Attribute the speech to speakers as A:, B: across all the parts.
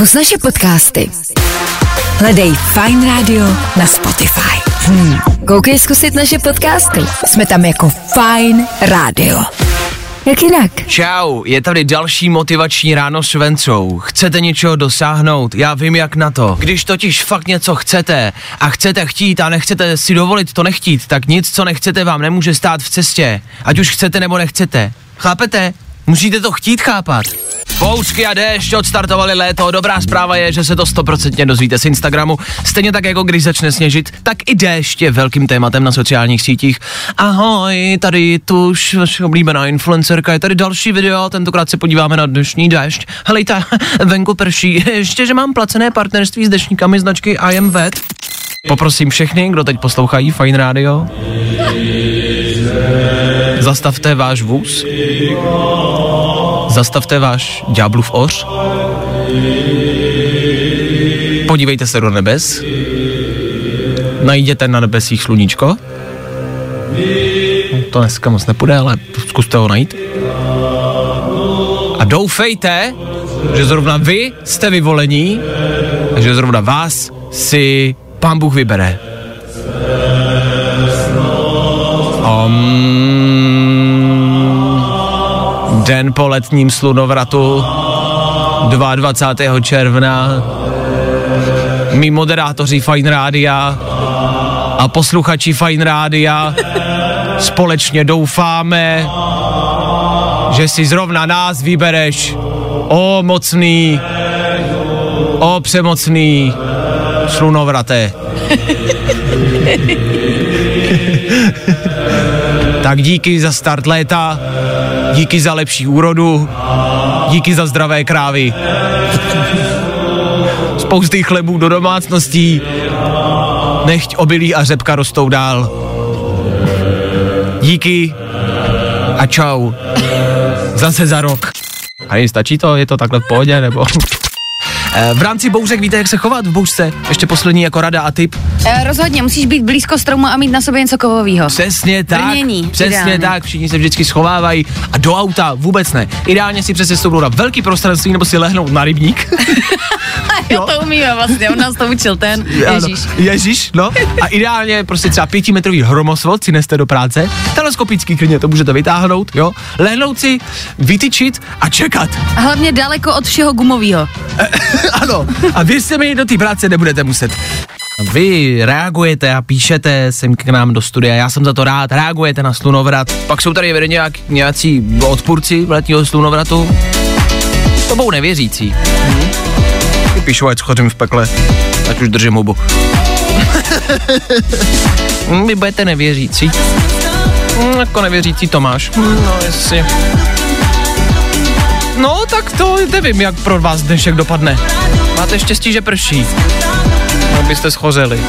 A: Zkus naše podcasty. Hledej Fine Radio na Spotify. Hmm. Koukej zkusit naše podcasty. Jsme tam jako Fine Radio. Jak jinak?
B: Čau, je tady další motivační ráno s Vencou. Chcete něčeho dosáhnout? Já vím jak na to. Když totiž fakt něco chcete a chcete chtít a nechcete si dovolit to nechtít, tak nic, co nechcete, vám nemůže stát v cestě. Ať už chcete nebo nechcete. Chápete? Musíte to chtít chápat. Bouřky a déšť odstartovali léto. Dobrá zpráva je, že se to stoprocentně dozvíte z Instagramu. Stejně tak jako když začne sněžit, tak i déšť je velkým tématem na sociálních sítích. Ahoj, tady tuž vaše oblíbená influencerka, je tady další video, tentokrát se podíváme na dnešní déšť. Helejte, venku prší. Ještě, že mám placené partnerství s dešníkami značky I am Wet. Poprosím všechny, kdo teď poslouchají Fine Radio, zastavte váš vůz, zastavte váš ďáblův oř, podívejte se do nebes, najděte na nebesích sluníčko, to dneska moc nepůjde, ale zkuste ho najít. A doufejte, že zrovna vy jste vyvolení, že zrovna vás si pán Bůh vybere. Um, den po letním slunovratu 22. června mý moderátoři Fine Rádia a posluchači Fine Rádia společně doufáme, že si zrovna nás vybereš, o mocný, o přemocný slunovrate. tak díky za start léta, díky za lepší úrodu, díky za zdravé krávy. Spousty chlebů do domácností, nechť obilí a řepka rostou dál. Díky a čau. Zase za rok. A stačí to? Je to takhle v pohodě, nebo? Eh, v rámci bouřek víte, jak se chovat v bouřce? Ještě poslední jako rada a tip.
C: E, rozhodně, musíš být blízko stromu a mít na sobě něco kovového.
B: Přesně tak.
C: Brnění,
B: přesně
C: ideálně.
B: tak. Všichni se vždycky schovávají a do auta vůbec ne. Ideálně si přesně stoupnout na velký prostranství nebo si lehnout na rybník.
C: jo, to umíme vlastně, on nás to učil ten, Ježíš.
B: Ano, Ježíš, no. A ideálně prostě třeba pětimetrový hromosvod si neste do práce, teleskopický klidně to můžete vytáhnout, jo. Lehnout si, vytyčit a čekat.
C: A hlavně daleko od všeho gumového.
B: ano, a věřte mi, do té práce nebudete muset. Vy reagujete a píšete sem k nám do studia, já jsem za to rád, reagujete na slunovrat. Pak jsou tady vedení nějak, nějací odpůrci letního slunovratu. To budou nevěřící. Mhm. Píšou, ať schořím v pekle, ať už držím hubu. Vy budete nevěřící. Hm, Jako nevěřící Tomáš. Hm, No, jestli... No, tak to nevím, jak pro vás dnešek dopadne. Máte štěstí, že prší. No, byste schořeli.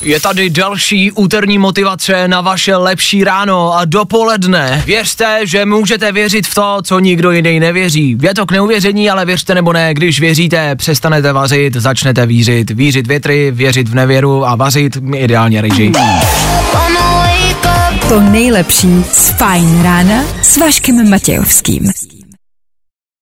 B: Je tady další úterní motivace na vaše lepší ráno a dopoledne. Věřte, že můžete věřit v to, co nikdo jiný nevěří. Je to k neuvěření, ale věřte nebo ne, když věříte, přestanete vařit, začnete vířit. Vířit větry, věřit v nevěru a vařit ideálně ryži.
A: To nejlepší z Fine rána s Vaškem Matějovským.